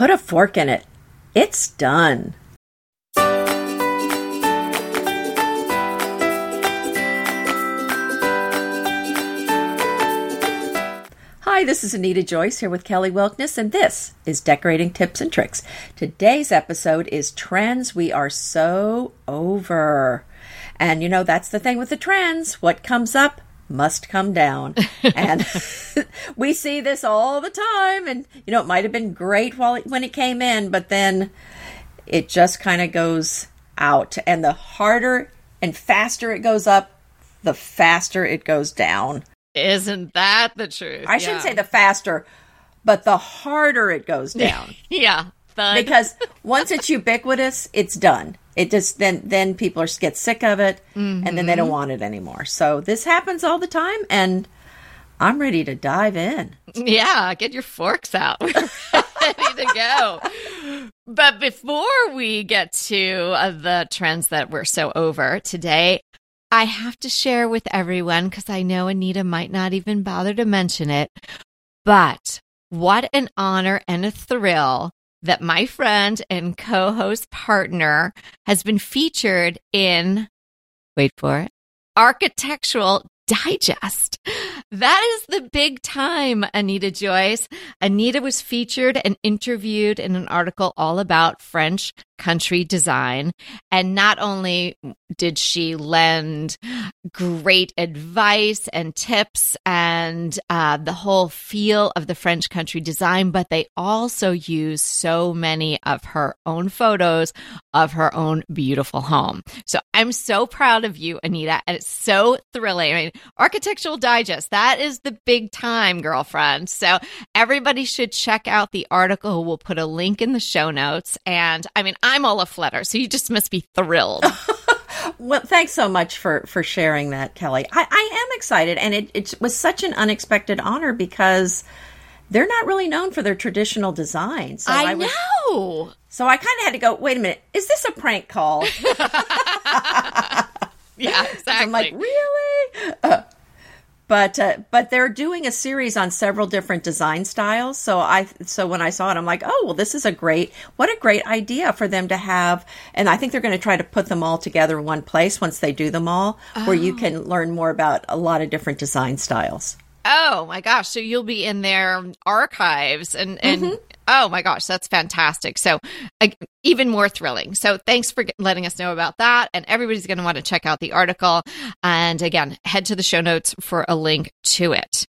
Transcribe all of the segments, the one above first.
put a fork in it. It's done. Hi, this is Anita Joyce here with Kelly Wilkniss, and this is Decorating Tips and Tricks. Today's episode is Trends We Are So Over. And you know, that's the thing with the trends. What comes up must come down. and we see this all the time. And, you know, it might have been great while it, when it came in, but then it just kind of goes out. And the harder and faster it goes up, the faster it goes down. Isn't that the truth? I shouldn't say the faster, but the harder it goes down. yeah. Thud. Because once it's ubiquitous, it's done. It just then then people are get sick of it and then they don't want it anymore. So this happens all the time and I'm ready to dive in. Yeah, get your forks out. We're ready to go. But before we get to uh, the trends that we're so over today, I have to share with everyone because I know Anita might not even bother to mention it. But what an honor and a thrill that my friend and co host partner has been featured in, wait for it, Architectural Digest. That is the big time, Anita Joyce. Anita was featured and interviewed in an article all about French country design. And not only did she lend great advice and tips and uh, the whole feel of the French country design, but they also use so many of her own photos of her own beautiful home. So I'm so proud of you, Anita, and it's so thrilling. I mean, Architectural Digest, that is the big time, girlfriend. So everybody should check out the article. We'll put a link in the show notes. And I mean, I'm all aflutter, so you just must be thrilled. Well, thanks so much for for sharing that, Kelly. I, I am excited, and it, it was such an unexpected honor because they're not really known for their traditional design. So I, was, know. So I kind of had to go. Wait a minute, is this a prank call? Yeah, exactly. I'm like, really? Uh, but uh, but they're doing a series on several different design styles. So I so when I saw it, I'm like, oh well, this is a great what a great idea for them to have. And I think they're going to try to put them all together in one place once they do them all, where you can learn more about a lot of different design styles. Oh my gosh. So you'll be in their archives and, and Mm-hmm. Oh my gosh, that's fantastic. So uh, even more thrilling. So thanks for letting us know about that. And everybody's going to want to check out the article. And again, head to the show notes for a link to it.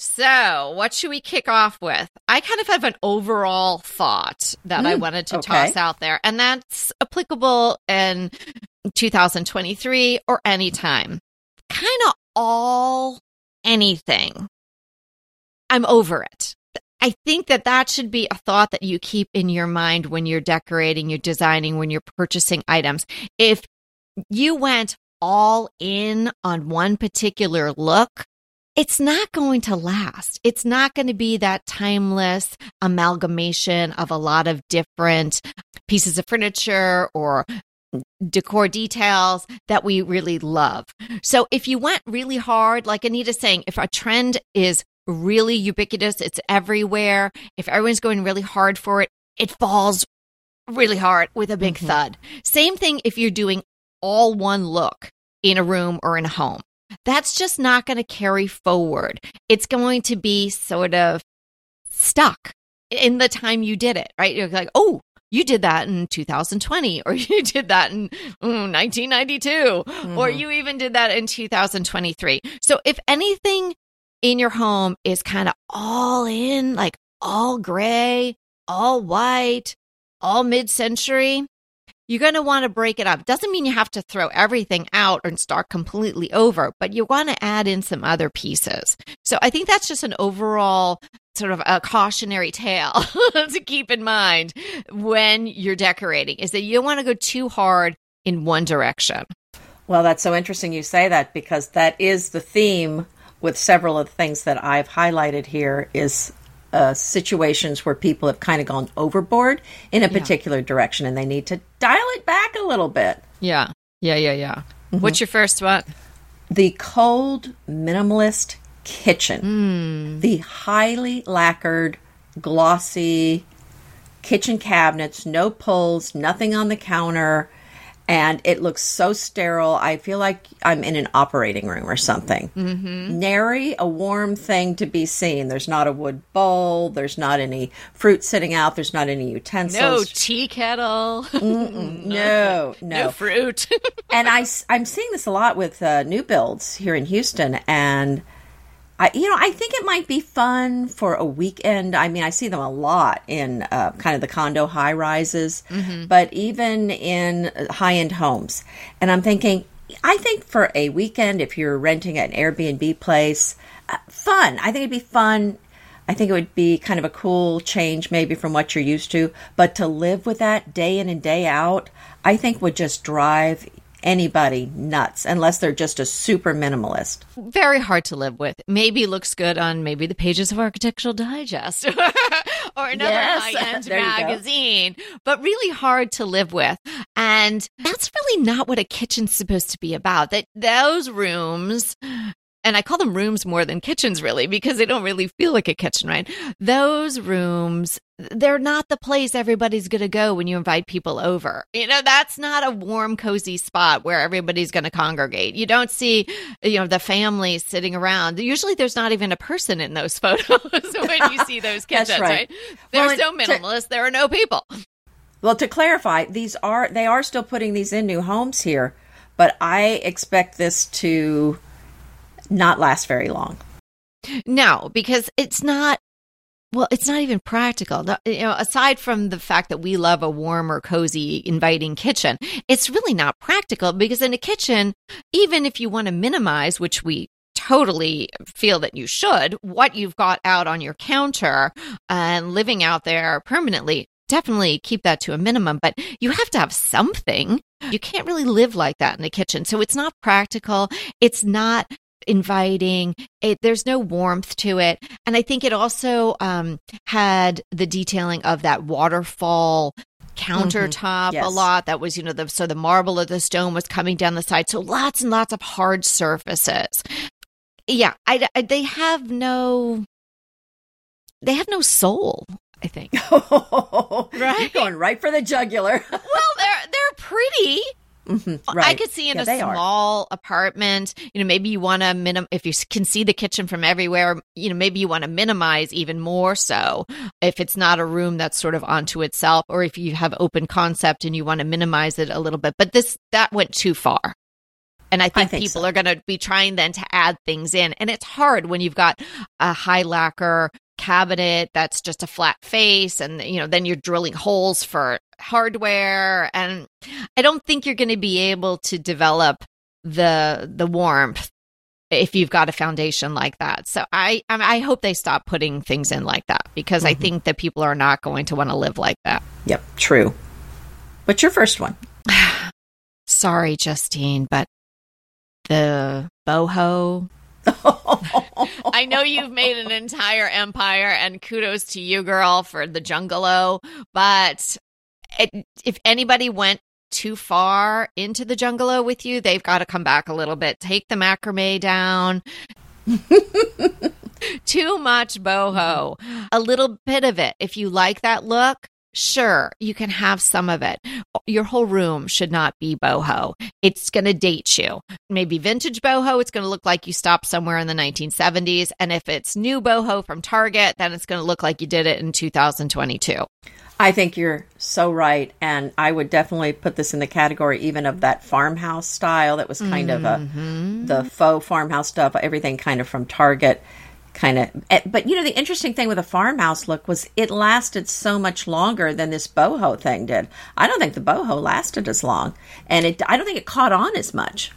So, what should we kick off with? I kind of have an overall thought that I wanted to Mm, okay. toss out there, and that's applicable in 2023 or anytime. Kind of all anything. I'm over it. I think that that should be a thought that you keep in your mind when you're decorating, you're designing, when you're purchasing items. If you went all in on one particular look, it's not going to last. It's not going to be that timeless amalgamation of a lot of different pieces of furniture or decor details that we really love. So if you went really hard, like Anita's saying, if a trend is really ubiquitous, it's everywhere, if everyone's going really hard for it, it falls really hard with a big Mhm. thud. Same thing if you're doing all one look in a room or in a home. That's just not going to carry forward. It's going to be sort of stuck in the time you did it, right? You're like, oh, you did that in 2020, or you did that in mm, 1992, or Mhm. you even did that in 2023. So if anything in your home is kind of all in, like all gray, all white, all mid century, you're going to want to break it up. Doesn't mean you have to throw everything out and start completely over, but you want to add in some other pieces. So I think that's just an overall sort of a cautionary tale to keep in mind when you're decorating is that you don't want to go too hard in one direction. Well, that's so interesting you say that because that is the theme with several of the things that I've highlighted here is uh, situations where people have kind of gone overboard in a particular direction and they need to dial it back a little bit. Yeah. Yeah, yeah, yeah. What's your first one? The cold minimalist kitchen, the highly lacquered, glossy kitchen cabinets, no pulls, nothing on the counter, and it looks so sterile. I feel like I'm in an operating room or something. Mm-hmm. Nary a warm thing to be seen. There's not a wood bowl. There's not any fruit sitting out. There's not any utensils. No tea kettle. no, no, no fruit. and I, I'm seeing this a lot with uh, new builds here in Houston, and I, you know, I think it might be fun for a weekend. I mean, I see them a lot in uh, kind of the condo high rises, mm-hmm. but even in high end homes. And I'm thinking, I think for a weekend, if you're renting at an Airbnb place, uh, fun. I think it'd be fun. I think it would be kind of a cool change, maybe from what you're used to. But to live with that day in and day out, I think would just drive anybody nuts unless they're just a super minimalist. Very hard to live with. Maybe looks good on maybe the pages of Architectural Digest or another yes, high-end magazine, but really hard to live with. And that's really not what a kitchen's supposed to be about. That those rooms and I call them rooms more than kitchens really because they don't really feel like a kitchen, right? Those rooms, they're not the place everybody's going to go when you invite people over. You know, that's not a warm, cozy spot where everybody's going to congregate. You don't see, you know, the families sitting around. Usually there's not even a person in those photos when you see those kitchens, right. right. They're well, so minimalist. To, there are no people. Well, to clarify, these are, they are still putting these in new homes here, but I expect this to not last very long. No, because it's not well, it's not even practical. You know, aside from the fact that we love a warm or cozy, inviting kitchen, it's really not practical because in a kitchen, even if you want to minimize, which we totally feel that you should, what you've got out on your counter and living out there permanently, definitely keep that to a minimum, but you have to have something. You can't really live like that in the kitchen. So it's not practical. It's not inviting. It, there's no warmth to it. And I think it also um, had the detailing of that waterfall countertop mm-hmm. yes. a lot. That was, you know, the, so the marble of the stone was coming down the side. So lots and lots of hard surfaces. Yeah, I, I, they have no, they have no soul. I think. right? You're going right for the jugular. well, they're they're pretty. Mm-hmm, right. I could see in yeah, a small are. apartment, you know, maybe you want to minim if you can see the kitchen from everywhere, you know, maybe you want to minimize even more so if it's not a room that's sort of onto itself or if you have open concept and you want to minimize it a little bit. But this that went too far. And I think, I think people so. are going to be trying then to add things in. And it's hard when you've got a high lacquer cabinet that's just a flat face and you know then you're drilling holes for hardware. And i don't think you're going to be able to develop the the warmth if you've got a foundation like that. So i i hope they stop putting things in like that because mm-hmm. i think that people are not going to want to live like that. Yep true. What's your first one? Sorry Justina but the boho I know you've made an entire empire, and kudos to you, girl, for the Jungalow. But it, if anybody went too far into the Jungalow with you, they've got to come back a little bit. Take the macrame down. too much boho. A little bit of it. If you like that look, Sure, you can have some of it. Your whole room should not be boho. It's going to date you. Maybe vintage boho, it's going to look like you stopped somewhere in the 1970s. And if it's new boho from Target, then it's going to look like you did it in 2022. I think you're so right. And I would definitely put this in the category even of that farmhouse style that was kind mm-hmm. of a mm-hmm. the faux farmhouse stuff, everything kind of from Target kind of eh, but you know the interesting thing with a farmhouse look was it lasted so much longer than this boho thing did i don't think the boho lasted as long and it i don't think it caught on as much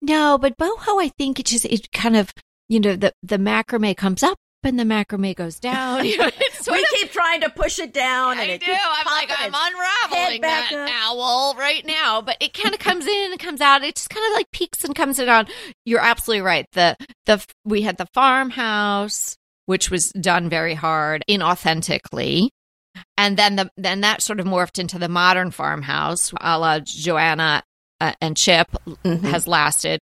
no but boho i think it just it kind of you know the the macrame comes up and the macrame goes down. we of, keep trying to push it down, and I it do. I'm like I'm unraveling that up. owl right now, but it kind of comes in and comes out. It just kind of like peaks and comes in on. You're absolutely right. The the we had the farmhouse, which was done very hard, inauthentically. And then the then that sort of morphed into the modern farmhouse, a la Joanna uh, and Chip mm-hmm. has lasted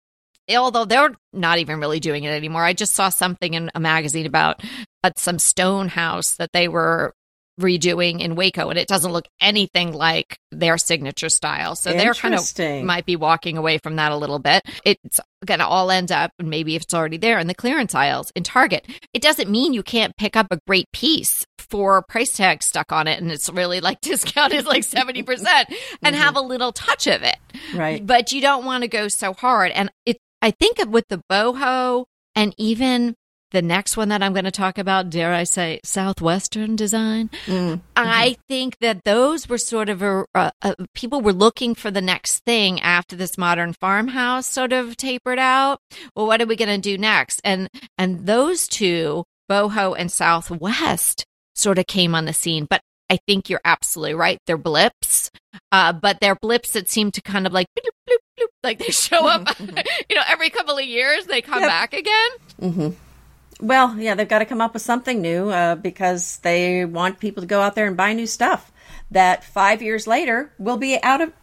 although they're not even really doing it anymore. I just saw something in a magazine about uh, some stone house that they were redoing in Waco, and it doesn't look anything like their signature style. So they're kind of might be walking away from that a little bit. It's going to all end up, and maybe if it's already there in the clearance aisles in Target. It doesn't mean you can't pick up a great piece for price tag stuck on it, and it's really like discounted like seventy percent, and have a little touch of it. right. But you don't want to go so hard. And it, I think of with the boho and even the next one that I'm going to talk about, dare I say, Southwestern design. Mm. I think that those were sort of a, a, a people were looking for the next thing after this modern farmhouse sort of tapered out. Well, what are we going to do next? And and those two, boho and Southwest, sort of came on the scene. But I think you're absolutely right. They're blips, uh, but they're blips that seem to kind of like bloop, bloop, bloop, like they show up. you know, every couple of years they come Yep. back again. Mm-hmm. Well, yeah, they've got to come up with something new uh, because they want people to go out there and buy new stuff that five years later will be out of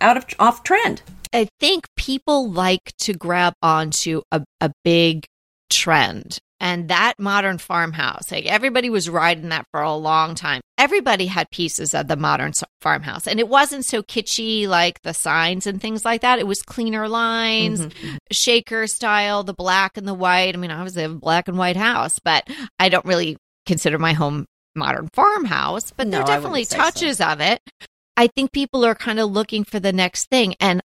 out of off trend. I think people like to grab onto a, a big trend. And that modern farmhouse, like everybody was riding that for a long time. Everybody had pieces of the modern farmhouse. And it wasn't so kitschy like the signs and things like that. It was cleaner lines, shaker style, the black and the white. I mean, I was a black and white house, but I don't really consider my home modern farmhouse, but there are definitely wouldn't so. touches of it. I think people are kind of looking for the next thing. And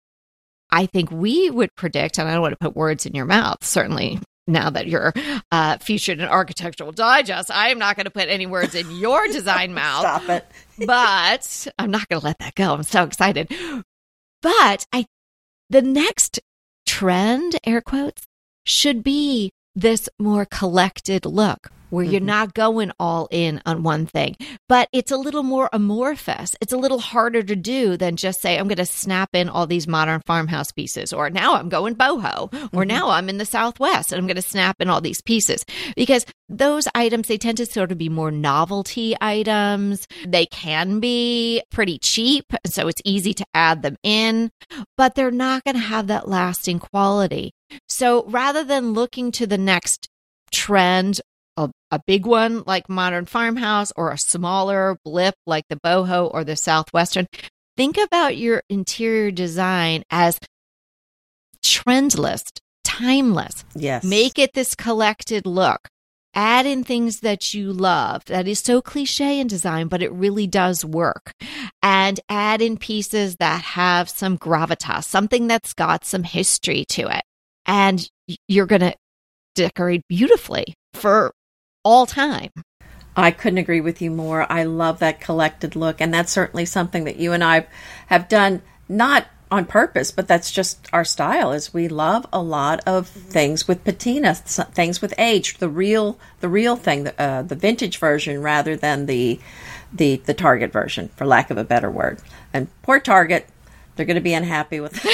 I think we would predict, and I don't want to put words in your mouth, certainly now that you're uh, featured in Architectural Digest, I am not going to put any words in your design mouth, Stop it. but I'm not going to let that go. I'm so excited. But I, the next trend, air quotes, should be this more collected look where you're Mhm. not going all in on one thing, but it's a little more amorphous. It's a little harder to do than just say, I'm going to snap in all these modern farmhouse pieces, or now I'm going boho, or Mhm. now I'm in the Southwest and I'm going to snap in all these pieces. Because those items, they tend to sort of be more novelty items. They can be pretty cheap, so it's easy to add them in, but they're not going to have that lasting quality. So rather than looking to the next trend, a, a big one like Modern Farmhouse or a smaller blip like the Boho or the Southwestern, think about your interior design as trendless, timeless. Yes. Make it this collected look. Add in things that you love. That is so cliche in design, but it really does work. And add in pieces that have some gravitas, something that's got some history to it. And you're going to decorate beautifully for all time. I couldn't agree with you more. I love that collected look, and that's certainly something that you and I have done not on purpose, but that's just our style. Is we love a lot of things with patina, things with age, the real, the real thing, the, uh, the vintage version rather than the, the the Target version, for lack of a better word. And poor Target, they're going to be unhappy with.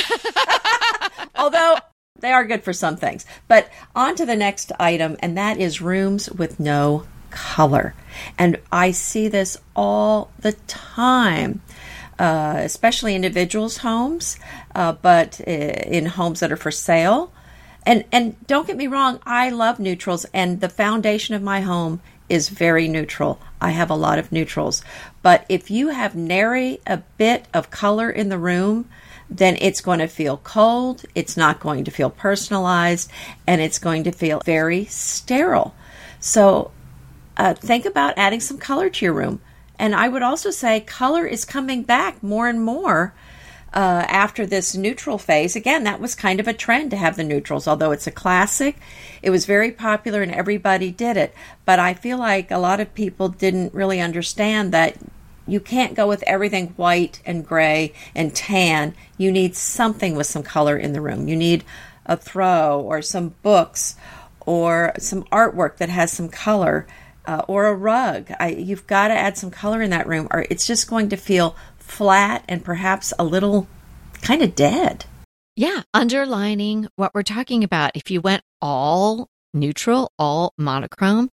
Although they are good for some things. But on to the next item, and that is rooms with no color. And I see this all the time, uh, especially individuals' homes, uh, but uh, in homes that are for sale. And and don't get me wrong, I love neutrals, and the foundation of my home is very neutral. I have a lot of neutrals, but if you have nary a bit of color in the room, then it's going to feel cold. It's not going to feel personalized, and it's going to feel very sterile. So uh, think about adding some color to your room. And I would also say color is coming back more and more uh, after this neutral phase. Again, that was kind of a trend to have the neutrals, although it's a classic. It was very popular and everybody did it. But I feel like a lot of people didn't really understand that you can't go with everything white and gray and tan. You need something with some color in the room. You need a throw or some books or some artwork that has some color uh, or a rug. I, you've got to add some color in that room, or it's just going to feel flat and perhaps a little kind of dead. Yeah, underlining what we're talking about. If you went all neutral, all monochrome,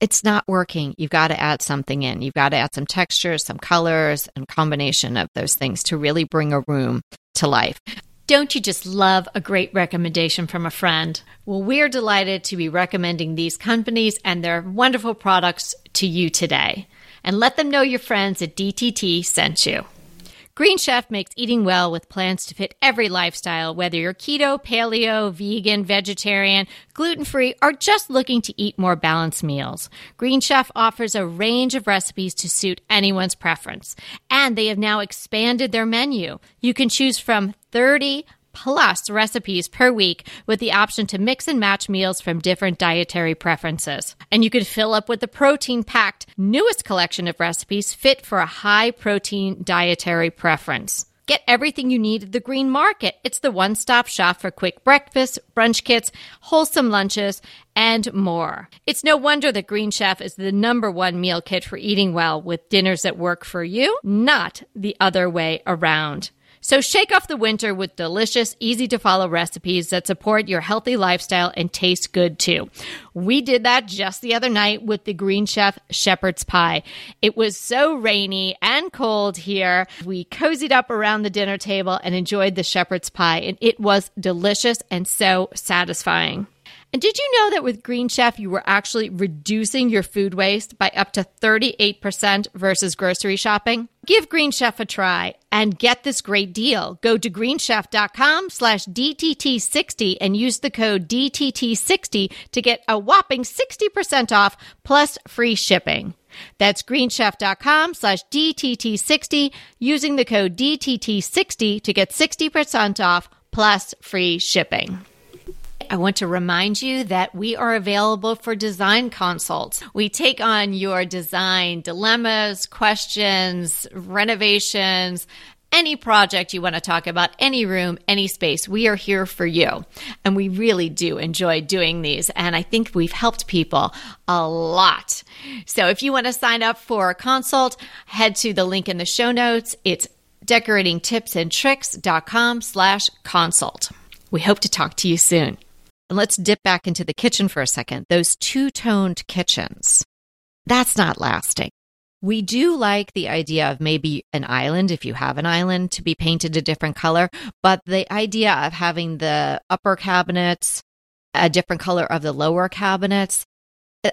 it's not working. You've got to add something in. You've got to add some textures, some colors, and combination of those things to really bring a room to life. Don't you just love a great recommendation from a friend? Well, we're delighted to be recommending these companies and their wonderful products to you today. and let them know your friends at DTT sent you. Green Chef makes eating well with plans to fit every lifestyle, whether you're keto, paleo, vegan, vegetarian, gluten free, or just looking to eat more balanced meals. Green Chef offers a range of recipes to suit anyone's preference. And they have now expanded their menu. You can choose from 30 plus recipes per week with the option to mix and match meals from different dietary preferences. And you could fill up with the protein packed newest collection of recipes fit for a high protein dietary preference. Get everything you need at the Green Market. It's the one stop shop for quick breakfast, brunch kits, wholesome lunches, and more. It's no wonder that Green Chef is the number one meal kit for eating well with dinners that work for you, not the other way around. So shake off the winter with delicious, easy to follow recipes that support your healthy lifestyle and taste good too. We did that just the other night with the Green Chef Shepherd's Pie. It was so rainy and cold here. We cozied up around the dinner table and enjoyed the shepherd's pie, and it was delicious and so satisfying. And did you know that with Green Chef, you were actually reducing your food waste by up to 38% versus grocery shopping? Give Green Chef a try and get this great deal. Go to greenchef.com slash DTT60 and use the code DTT60 to get a whopping 60% off plus free shipping. That's greenchef.com slash DTT60 using the code DTT60 to get 60% off plus free shipping. I want to remind you that we are available for design consults. We take on your design dilemmas, questions, renovations, any project you want to talk about, any room, any space, we are here for you. And we really do enjoy doing these. And I think we've helped people a lot. So if you want to sign up for a consult, head to the link in the show notes. It's decoratingtipsandtricks.com slash consult. We hope to talk to you soon. And let's dip back into the kitchen for a second. Those two toned kitchens, that's not lasting. We do like the idea of maybe an island, if you have an island, to be painted a different color. But the idea of having the upper cabinets a different color of the lower cabinets,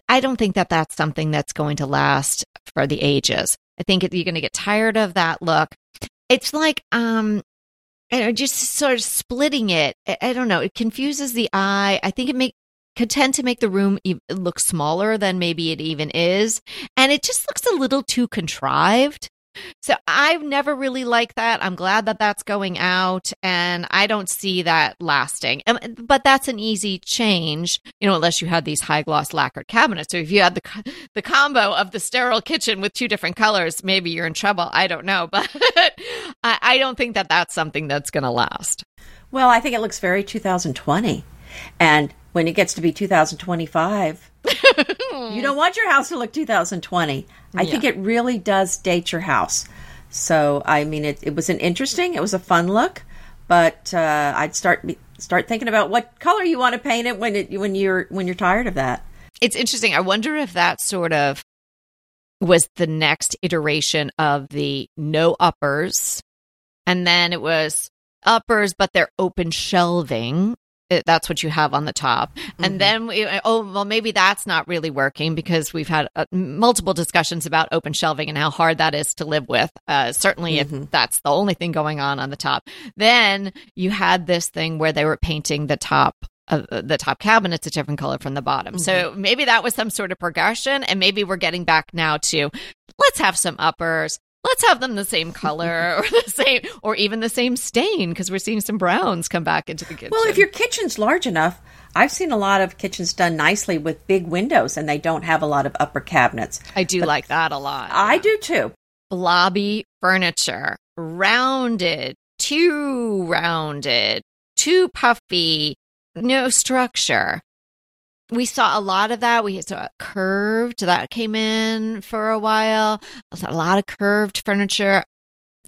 I don't think that that's something that's going to last for the ages. I think you're going to get tired of that look. It's like um, and just sort of splitting it. I, don't know. It confuses the eye. I think it make could tend to make the room look smaller than maybe it even is, and it just looks a little too contrived. So I've never really liked that. I'm glad that that's going out and I don't see that lasting. But that's an easy change, you know, unless you had these high gloss lacquered cabinets. So if you had the the combo of the sterile kitchen with two different colors, maybe you're in trouble. I don't know, but I, I don't think that that's something that's going to last. Well, I think it looks very 2020. And when it gets to be 2025, you don't want your house to look 2020. I yeah. think it really does date your house. So, I mean, it, it was an interesting, it was a fun look, but uh, I'd start start thinking about what color you want to paint it when it when you're when you're tired of that. It's interesting. I wonder if that sort of was the next iteration of the no uppers, and then it was uppers, but they're open shelving it, that's what you have on the top. Mm-hmm. And then, we, oh, well, maybe that's not really working because we've had uh, multiple discussions about open shelving and how hard that is to live with. Uh, certainly, mm-hmm. if that's the only thing going on on the top. Then you had this thing where they were painting the top uh, the top cabinets a different color from the bottom. Mm-hmm. So maybe that was some sort of progression, and maybe we're getting back now to let's have some uppers, let's have them the same color or the same or even the same stain because we're seeing some browns come back into the kitchen. Well, if your kitchen's large enough, I've seen a lot of kitchens done nicely with big windows and they don't have a lot of upper cabinets. I do but like that a lot. I do too. Blobby furniture, rounded, too rounded, too puffy, no structure we saw a lot of that. We saw a curved that came in for a while. A lot of curved furniture,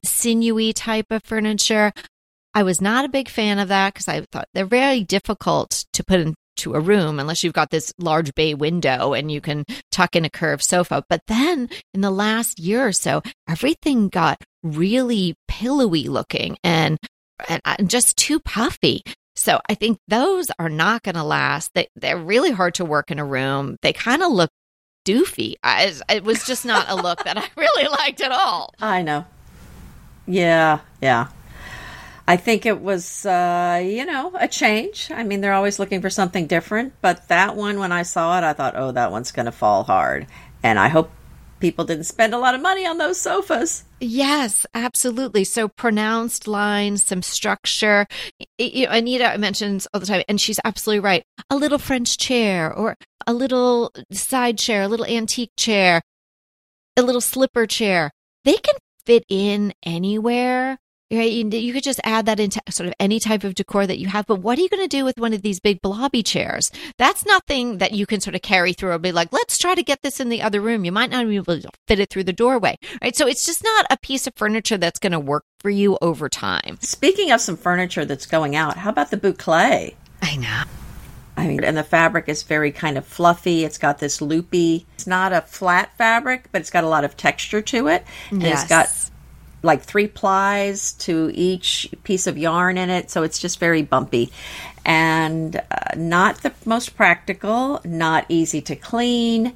sinewy type of furniture. I was not a big fan of that because I thought they're very difficult to put into a room unless you've got this large bay window and you can tuck in a curved sofa. But then in the last year or so, everything got really pillowy looking and and just too puffy. So I think those are not going to last. They, they're really hard to work in a room. They kind of look doofy. I, it was just not a look that I really liked at all. I know. Yeah, yeah. I think it was, uh, you know, a change. I mean, they're always looking for something different, but that one, when I saw it, I thought, oh, that one's going to fall hard. And I hope people didn't spend a lot of money on those sofas. Yes, absolutely. So pronounced lines, some structure. You know, Anita mentions all the time, and she's absolutely right. A little French chair, or a little side chair, a little antique chair, a little slipper chair. They can fit in anywhere. Right? You could just add that into sort of any type of decor that you have. But what are you going to do with one of these big blobby chairs? That's nothing that you can sort of carry through or be like, let's try to get this in the other room. You might not be able to fit it through the doorway. Right. So it's just not a piece of furniture that's going to work for you over time. Speaking of some furniture that's going out, how about the boucle? I know. I mean, and the fabric is very kind of fluffy. It's got this loopy. It's not a flat fabric, but it's got a lot of texture to it. And yes. it's got like three plies to each piece of yarn in it, so it's just very bumpy and uh, not the most practical, not easy to clean.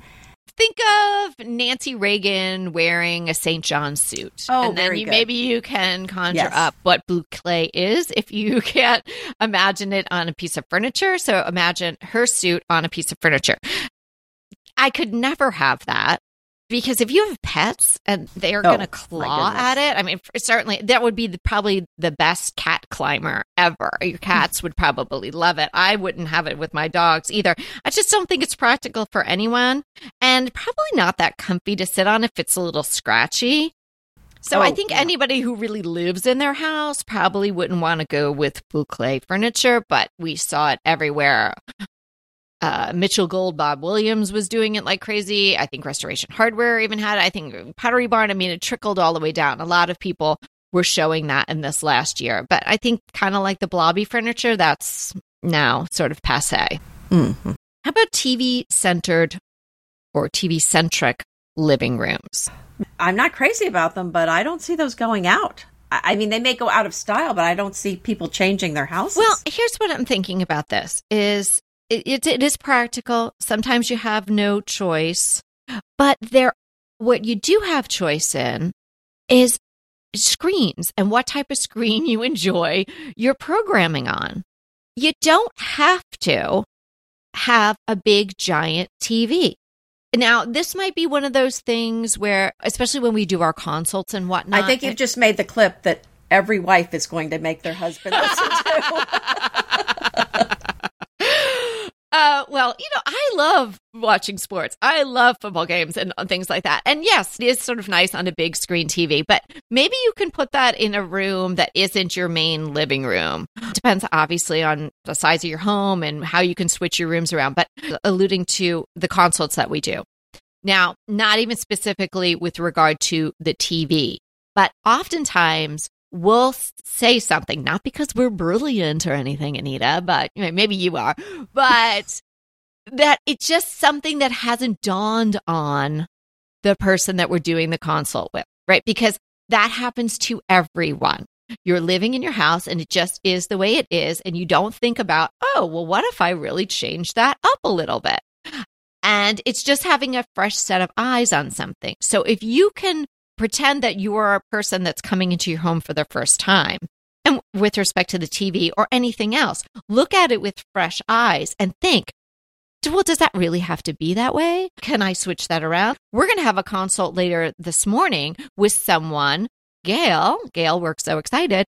Think of Nancy Reagan wearing a St. John's suit. Oh, and then very you, good. maybe you can conjure Yes. up what boucle is if you can't imagine it on a piece of furniture. So imagine her suit on a piece of furniture. I could never have that because if you have pets and they are Oh, going to claw at it, I mean, certainly that would be the, probably the best cat climber ever. Your hmm. cats would probably love it. I wouldn't have it with my dogs either. I just don't think it's practical for anyone and probably not that comfy to sit on if it's a little scratchy. So I Oh, think yeah. anybody who really lives in their house probably wouldn't want to go with boucle furniture, but we saw it everywhere. Uh, Mitchell Gold, Bob Williams was doing it like crazy. I think Restoration Hardware even had it. I think Pottery Barn. I mean, it trickled all the way down. A lot of people were showing that in this last year. But I think kind of like the blobby furniture, that's now sort of passe. Mhm. How about TV centered or TV centric living rooms? I'm not crazy about them, but I don't see those going out. I I mean, they may go out of style, but I don't see people changing their houses. Well, here's what I'm thinking about this is it, it, it is practical. Sometimes you have no choice, but there, what you do have choice in is screens and what type of screen you enjoy your programming on. You don't have to have a big giant TV. Now, this might be one of those things where, especially when we do our consults and whatnot. I think you've just made the clip that every wife is going to make their husband listen to. Uh, well, you know, I love watching sports. I love football games and things like that. And yes, it is sort of nice on a big screen TV, but maybe you can put that in a room that isn't your main living room. Depends obviously on the size of your home and how you can switch your rooms around, but alluding to the consults that we do. Now, not even specifically with regard to the TV, but oftentimes we'll say something, not because we're brilliant or anything, Anita, but you know, maybe you are, but that it's just something that hasn't dawned on the person that we're doing the consult with, right? Because that happens to everyone. You're living in your house and it just is the way it is. And you don't think about, oh, well, what if I really change that up a little bit? And it's just having a fresh set of eyes on something. So if you can pretend that you are a person that's coming into your home for the first time, and with respect to the TV or anything else, look at it with fresh eyes and think, well, does that really have to be that way? Can I switch that around? We're going to have a consult later this morning with someone, Gail. Gail, we're so excited.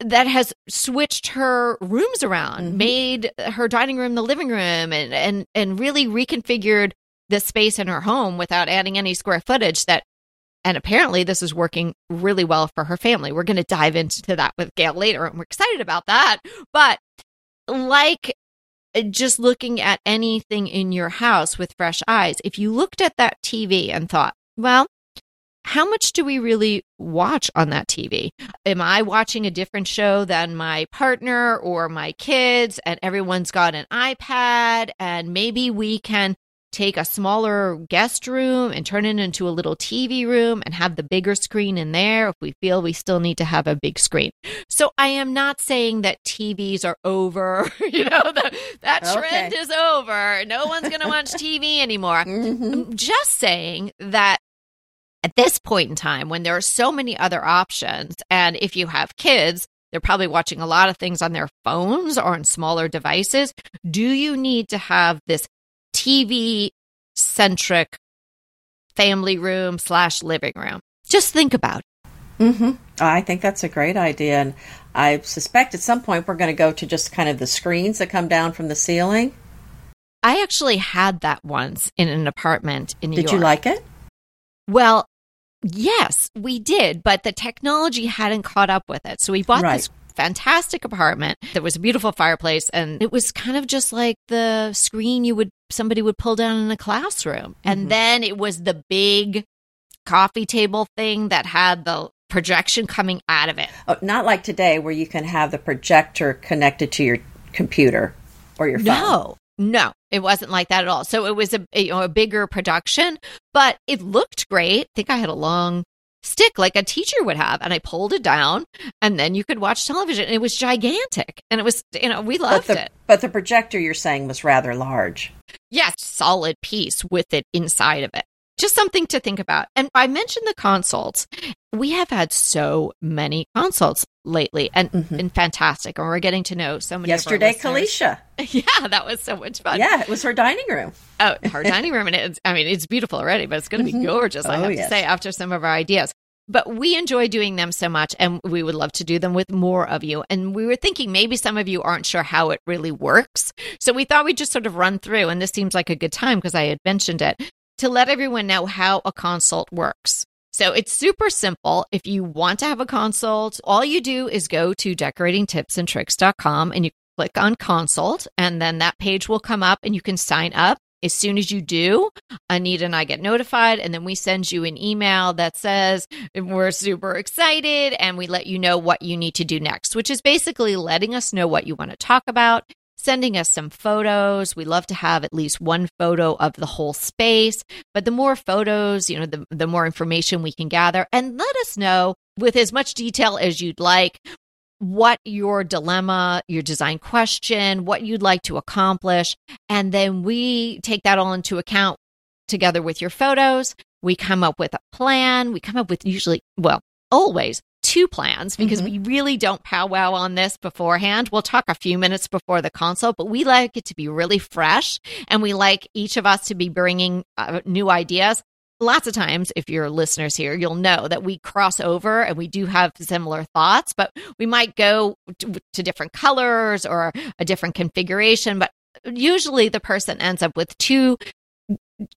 That has switched her rooms around, Mhm. made her dining room the living room, and and and really reconfigured the space in her home without adding any square footage. That and apparently this is working really well for her family. We're going to dive into that with Gail later, and we're excited about that. But like uh, just looking at anything in your house with fresh eyes, if you looked at that TV and thought, well, how much do we really watch on that TV? Am I watching a different show than my partner or my kids? And everyone's got an iPad, and maybe we can take a smaller guest room and turn it into a little TV room and have the bigger screen in there if we feel we still need to have a big screen. So I am not saying that TVs are over, you know, the, that trend okay. is over. No one's going to watch TV anymore. Mm-hmm. I'm just saying that at this point in time, when there are so many other options, and if you have kids, they're probably watching a lot of things on their phones or on smaller devices. Do you need to have this TV centric family room slash living room? Just think about it. Mm-hmm. I think that's a great idea. And I suspect at some point we're going to go to just kind of the screens that come down from the ceiling. I actually had that once in an apartment in New Did York. Did you like it? Well, Yes, we did, but the technology hadn't caught up with it. So we bought right. this fantastic apartment. There was a beautiful fireplace and it was kind of just like the screen you would somebody would pull down in a classroom. Mm-hmm. And then it was the big coffee table thing that had the projection coming out of it. Oh, not like today where you can have the projector connected to your computer or your phone. No. No, it wasn't like that at all. So it was a you know a bigger production, but it looked great. I think I had a long stick like a teacher would have and I pulled it down and then you could watch television. It was gigantic and it was you know we loved but the, it. But the projector you're saying was rather large. Yes, solid piece with it inside of it just something to think about. And I mentioned the consults. We have had so many consults lately and mm-hmm. been fantastic. And we're getting to know so many. Yesterday, Kalisha. Yeah, that was so much fun. Yeah, it was her dining room. Oh, her dining room. And it's, I mean, it's beautiful already, but it's going to be mm-hmm. gorgeous, I oh, have yes. to say, after some of our ideas. But we enjoy doing them so much, and we would love to do them with more of you. And we were thinking maybe some of you aren't sure how it really works. So we thought we'd just sort of run through, and this seems like a good time because I had mentioned it to let everyone know how a consult works. So it's super simple. If you want to have a consult, all you do is go to decoratingtipsandtricks.com and you click on consult, and then that page will come up and you can sign up. As soon as you do, Anita and I get notified, and then we send you an email that says we're super excited and we let you know what you need to do next, which is basically letting us know what you want to talk about sending us some photos. We love to have at least one photo of the whole space, but the more photos, you know, the, the more information we can gather and let us know with as much detail as you'd like what your dilemma, your design question, what you'd like to accomplish. And then we take that all into account together with your photos. We come up with a plan. We come up with usually, well, always two plans because mm-hmm. we really don't powwow on this beforehand. We'll talk a few minutes before the consult, but we like it to be really fresh and we like each of us to be bringing uh, new ideas. Lots of times, if you're listeners here, you'll know that we cross over and we do have similar thoughts, but we might go to, to different colors or a different configuration. But usually the person ends up with two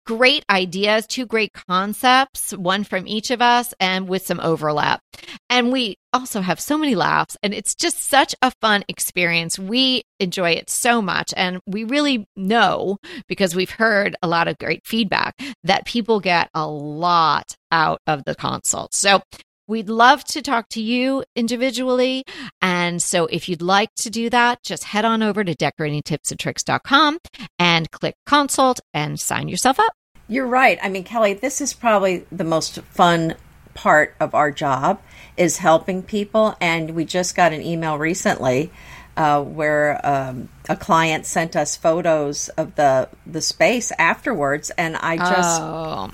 great ideas, two great concepts, one from each of us and with some overlap. And we also have so many laughs and it's just such a fun experience. We enjoy it so much and we really know because we've heard a lot of great feedback that people get a lot out of the consult. So We'd love to talk to you individually. And so if you'd like to do that, just head on over to decoratingtipsandtricks.com and click consult and sign yourself up. You're right. I mean, Kelly, this is probably the most fun part of our job is helping people. And we just got an email recently uh, where um, a client sent us photos of the the space afterwards, and I just oh.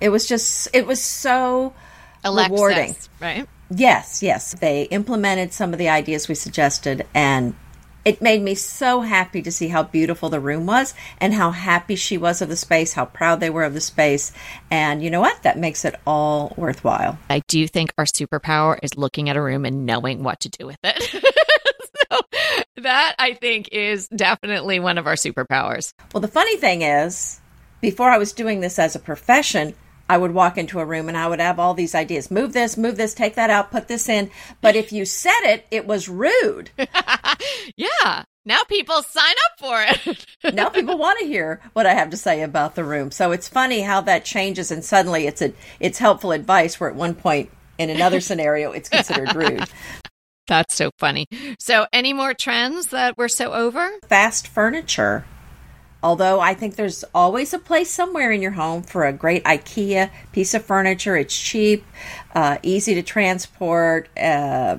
it was just it was so Alexis, rewarding. Right? Yes, yes. They implemented some of the ideas we suggested and it made me so happy to see how beautiful the room was and how happy she was of the space, how proud they were of the space. And you know what? That makes it all worthwhile. I do think our superpower is looking at a room and knowing what to do with it. so that I think is definitely one of our superpowers. Well, the funny thing is, before I was doing this as a profession, I would walk into a room and I would have all these ideas. Move this, move this, take that out, put this in. But if you said it, it was rude. yeah. Now people sign up for it. now people want to hear what I have to say about the room. So it's funny how that changes and suddenly it's a it's helpful advice where at one point in another scenario it's considered rude. That's so funny. So any more trends that we're so over? Fast furniture although I think there's always a place somewhere in your home for a great IKEA piece of furniture. It's cheap, uh, easy to transport, uh,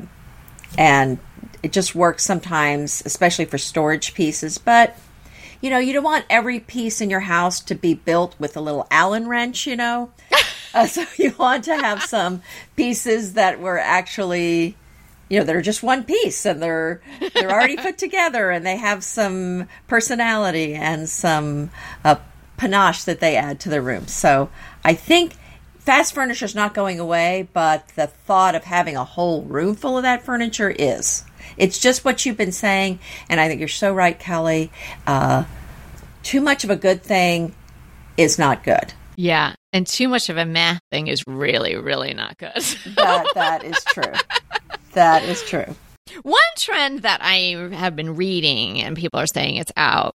and it just works sometimes, especially for storage pieces. But you know, you don't want every piece in your house to be built with a little Allen wrench, you know. uh, so you want to have some pieces that were actually you know, they're just one piece and they're they're already put together and they have some personality and some uh, panache that they add to the room. So I think fast furniture is not going away, but the thought of having a whole room full of that furniture is. It's just what you've been saying, and I think you're so right, Kelly. Uh, too much of a good thing is not good. Yeah, and too much of a math thing is really, really not good. that that is true. That is true. One trend that I have been reading and people are saying it's out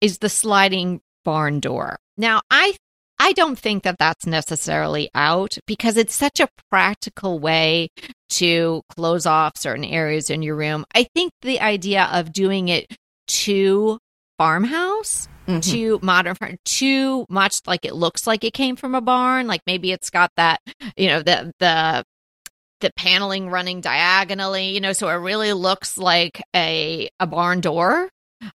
is the sliding barn door. Now, I I don't think that that's necessarily out because it's such a practical way to close off certain areas in your room. I think the idea of doing it to farmhouse mm-hmm. too modern too much like it looks like it came from a barn like maybe it's got that you know the the the paneling running diagonally, you know, so it really looks like a a barn door.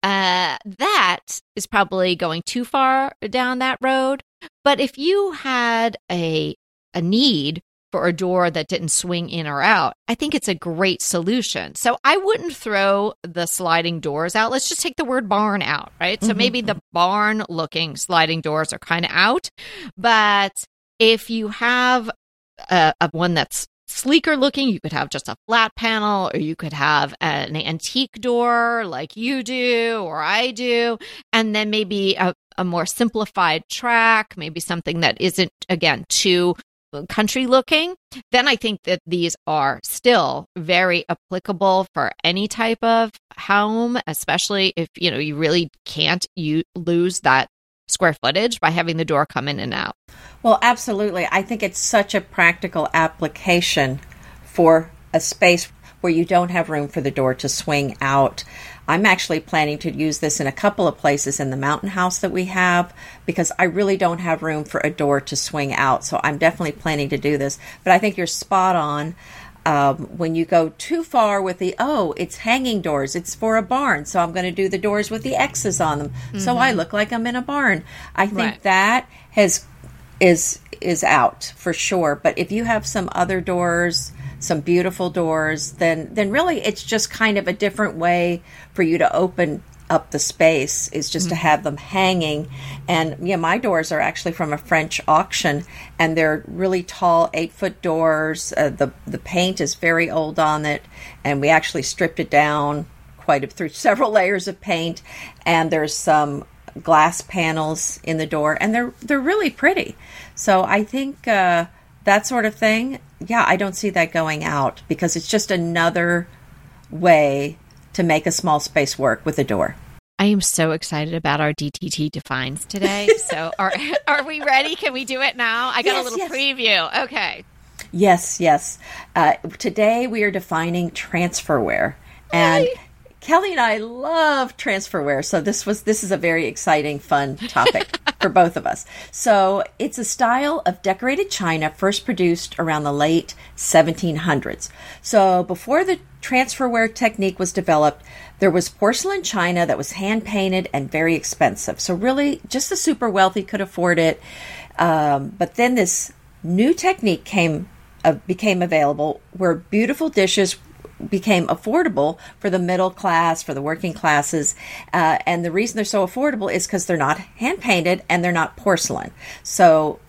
Uh, that is probably going too far down that road. But if you had a a need for a door that didn't swing in or out, I think it's a great solution. So I wouldn't throw the sliding doors out. Let's just take the word barn out, right? Mm-hmm. So maybe the barn looking sliding doors are kind of out. But if you have a, a, one that's sleeker looking. You could have just a flat panel, or you could have an antique door like you do or I do, and then maybe a, a more simplified track, maybe something that isn't, again, too country looking, then I think that these are still very applicable for any type of home, especially if you know you really can't you lose that square footage by having the door come in and out. Well, absolutely. I think it's such a practical application for a space where you don't have room for the door to swing out. I'm actually planning to use this in a couple of places in the mountain house that we have because I really don't have room for a door to swing out. So I'm definitely planning to do this. But I think you're spot on um, when you go too far with the oh it's hanging doors it's for a barn so i'm going to do the doors with the x's on them mm-hmm. so i look like i'm in a barn i think right. that has is is out for sure but if you have some other doors some beautiful doors then then really it's just kind of a different way for you to open up the space is just mm-hmm. to have them hanging. And yeah, my doors are actually from a French auction, and they're really tall, eight foot doors. Uh, the the paint is very old on it, and we actually stripped it down quite a, through several layers of paint. And there's some glass panels in the door, and they're they're really pretty. So I think uh, that sort of thing. Yeah, I don't see that going out because it's just another way to make a small space work with a door. I am so excited about our DTT defines today. So are are we ready? Can we do it now? I got yes, a little yes. preview. Okay. Yes, yes. Uh, today we are defining transferware, and Kelly and I love transferware, so this was this is a very exciting, fun topic for both of us. So it's a style of decorated china first produced around the late 1700s. So before the transferware technique was developed, there was porcelain china that was hand painted and very expensive. So really, just the super wealthy could afford it. Um, but then this new technique came uh, became available where beautiful dishes became affordable for the middle class, for the working classes. Uh, and the reason they're so affordable is because they're not hand painted and they're not porcelain. So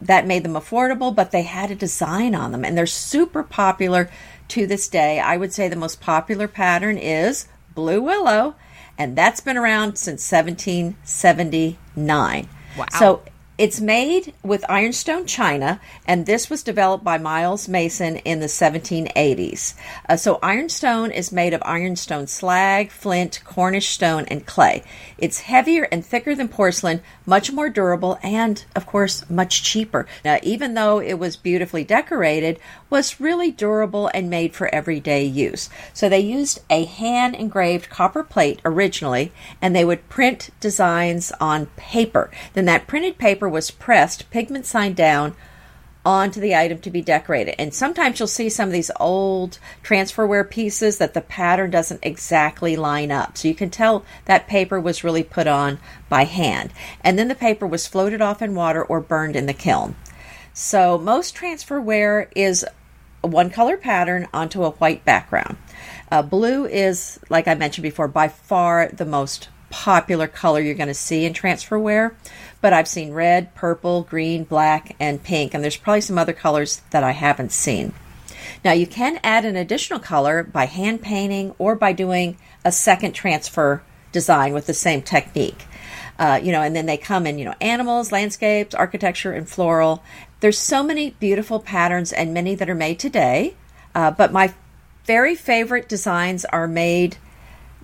that made them affordable, but they had a design on them and they're super popular to this day. I would say the most popular pattern is Blue Willow, and that's been around since 1779. Wow. So It's made with ironstone china, and this was developed by Miles Mason in the 1780s. Uh, so, ironstone is made of ironstone slag, flint, Cornish stone, and clay. It's heavier and thicker than porcelain, much more durable, and, of course, much cheaper. Now, even though it was beautifully decorated, was really durable and made for everyday use. So, they used a hand engraved copper plate originally, and they would print designs on paper. Then that printed paper was pressed, pigment side down, onto the item to be decorated. And sometimes you'll see some of these old transferware pieces that the pattern doesn't exactly line up. So you can tell that paper was really put on by hand. And then the paper was floated off in water or burned in the kiln. So most transferware is one color pattern onto a white background. Uh, blue is, like I mentioned before, by far the most popular color you're going to see in transferware but I've seen red, purple, green, black, and pink, and there's probably some other colors that I haven't seen. Now, you can add an additional color by hand painting or by doing a second transfer design with the same technique. Uh, you know, and then they come in, you know, animals, landscapes, architecture, and floral. There's so many beautiful patterns and many that are made today. Uh, but my very favorite designs are made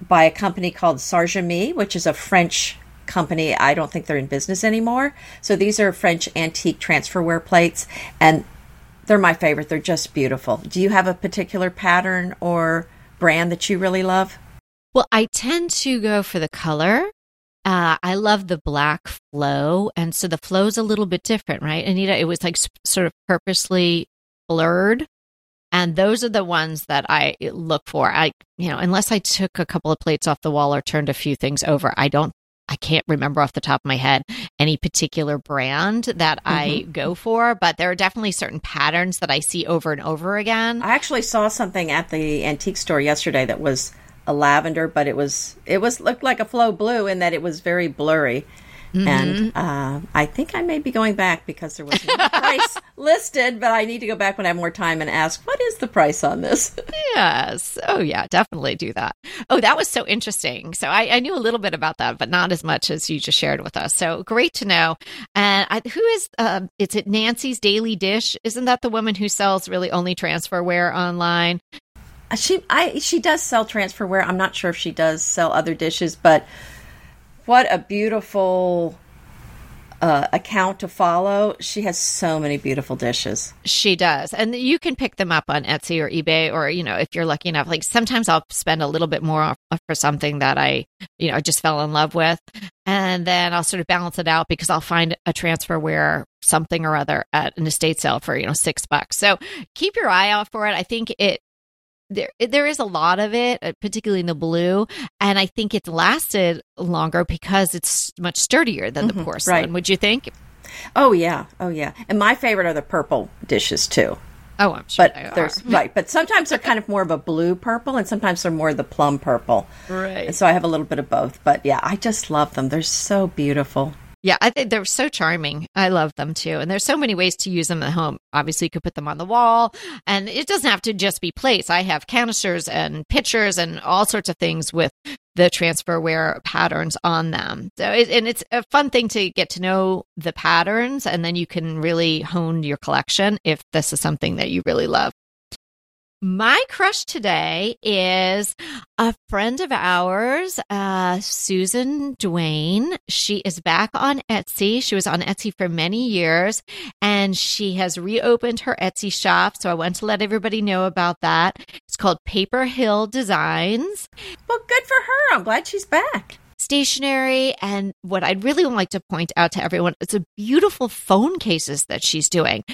by a company called Sarreguemines, which is a French company. I don't think they're in business anymore. So these are French antique transferware plates, and they're my favorite. They're just beautiful. Do you have a particular pattern or brand that you really love? Well, I tend to go for the color. Uh, I love the black flow. And so the flow is a little bit different, right? Anita, it was like sort of purposely blurred. And those are the ones that I look for. I, you know, unless I took a couple of plates off the wall or turned a few things over, I don't I can't remember off the top of my head any particular brand that mm-hmm. I go for, but there are definitely certain patterns that I see over and over again. I actually saw something at the antique store yesterday that was a lavender, but it was it was looked like a flow blue in that it was very blurry. Mm-hmm. And uh, I think I may be going back because there was no price listed, but I need to go back when I have more time and ask, what is the price on this? yes. Oh, yeah, definitely do that. Oh, that was so interesting. So I, I, knew a little bit about that, but not as much as you just shared with us. So great to know. And I, who is, uh, is it Nancy's Daily Dish? Isn't that the woman who sells really only transferware online? Uh, she I she does sell transferware. I'm not sure if she does sell other dishes, but what a beautiful uh, account to follow. She has so many beautiful dishes. She does. And you can pick them up on Etsy or eBay, or, you know, if you're lucky enough, like sometimes I'll spend a little bit more for something that I, you know, just fell in love with. And then I'll sort of balance it out because I'll find a transferware something or other at an estate sale for, you know, six bucks. So keep your eye out for it. I think it there there is a lot of it, uh, particularly in the blue, and I think it's lasted longer because it's much sturdier than mm-hmm, the porcelain. Right. Would you think? Oh yeah, oh yeah. And my favorite are the purple dishes too. Oh, I'm sure. But there's right, but sometimes they're kind of more of a blue purple, and sometimes they're more the plum purple. Right. And so I have a little bit of both. But yeah, I just love them. They're so beautiful. Yeah, I think they're so charming. I love them too. And there's so many ways to use them at home. Obviously, you could put them on the wall, and it doesn't have to just be plates. I have canisters and pitchers and all sorts of things with the transferware patterns on them. So, it, and it's a fun thing to get to know the patterns, and then you can really hone your collection if this is something that you really love. My crush today is a friend of ours, uh, Susan Duane. She is back on Etsy. She was on Etsy for many years and she has reopened her Etsy shop. So I want to let everybody know about that. It's called Paper Hill Designs. Well, good for her. I'm glad she's back stationery. And what I'd really like to point out to everyone is the beautiful phone cases that she's doing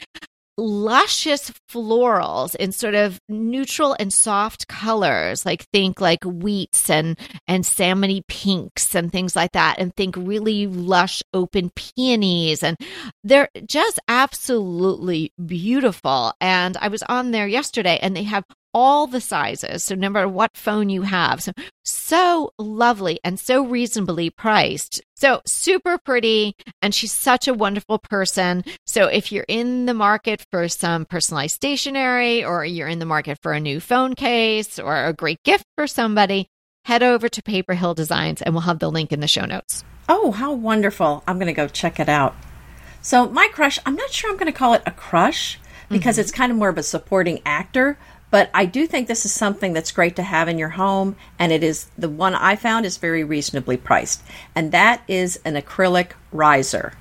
luscious florals in sort of neutral and soft colors like think like wheats and and salmony pinks and things like that and think really lush open peonies. And they're just absolutely beautiful. And i was on there yesterday and they have all the sizes. So no matter what phone you have. So, so lovely and so reasonably priced. So super pretty. And she's such a wonderful person. So if you're in the market for some personalized stationery or you're in the market for a new phone case or a great gift for somebody, head over to Paper Hill Designs and we'll have the link in the show notes. Oh, how wonderful. I'm going to go check it out. So my crush, I'm not sure I'm going to call it a crush because mm-hmm. it's kind of more of a supporting actor. But I do think this is something that's great to have in your home, and it is the one I found is very reasonably priced, and that is an acrylic riser.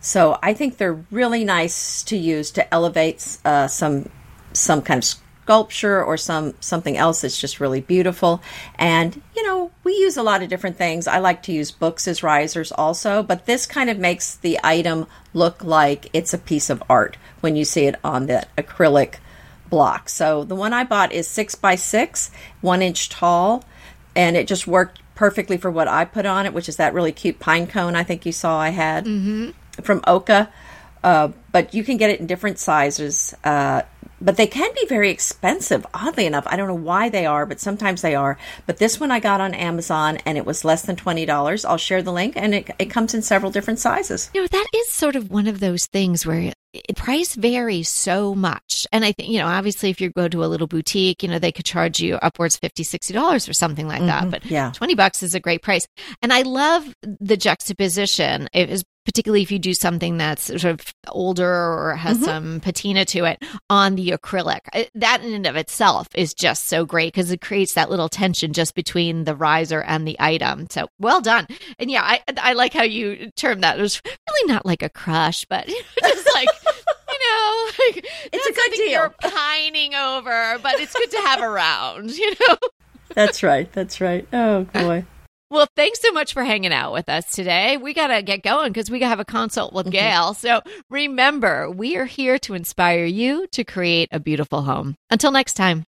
So I think they're really nice to use to elevate uh, some some kind of sculpture or some something else that's just really beautiful. And you know, we use a lot of different things. I like to use books as risers also, but this kind of makes the item look like it's a piece of art when you see it on that acrylic block. So the one I bought is six by six, one inch tall, and it just worked perfectly for what I put on it, which is that really cute pine cone I think you saw I had from Oka. Uh, but you can get it in different sizes. Uh, but they can be very expensive, oddly enough. I don't know why they are, but sometimes they are. But this one I got on Amazon and it was less than $20. I'll share the link and it, it comes in several different sizes. You know, that is sort of one of those things where price varies so much. And I think, you know, obviously if you go to a little boutique, you know, they could charge you upwards 50 $60 or something like that. Mm-hmm. But yeah. 20 bucks is a great price. And I love the juxtaposition. It is particularly if you do something that's sort of older or has some patina to it on the acrylic. Uh, That in and of itself is just so great because it creates that little tension just between the riser and the item. So well done. And yeah, I I like how you term that. It was really not like a crush, but just like you know, like, It's a good deal. You're pining over, but it's good to have around. You know. That's right. That's right. Oh, boy. Well, thanks so much for hanging out with us today. We got to get going because we got to have a consult with mm-hmm. Gail. So remember, we are here to inspire you to create a beautiful home. Until next time.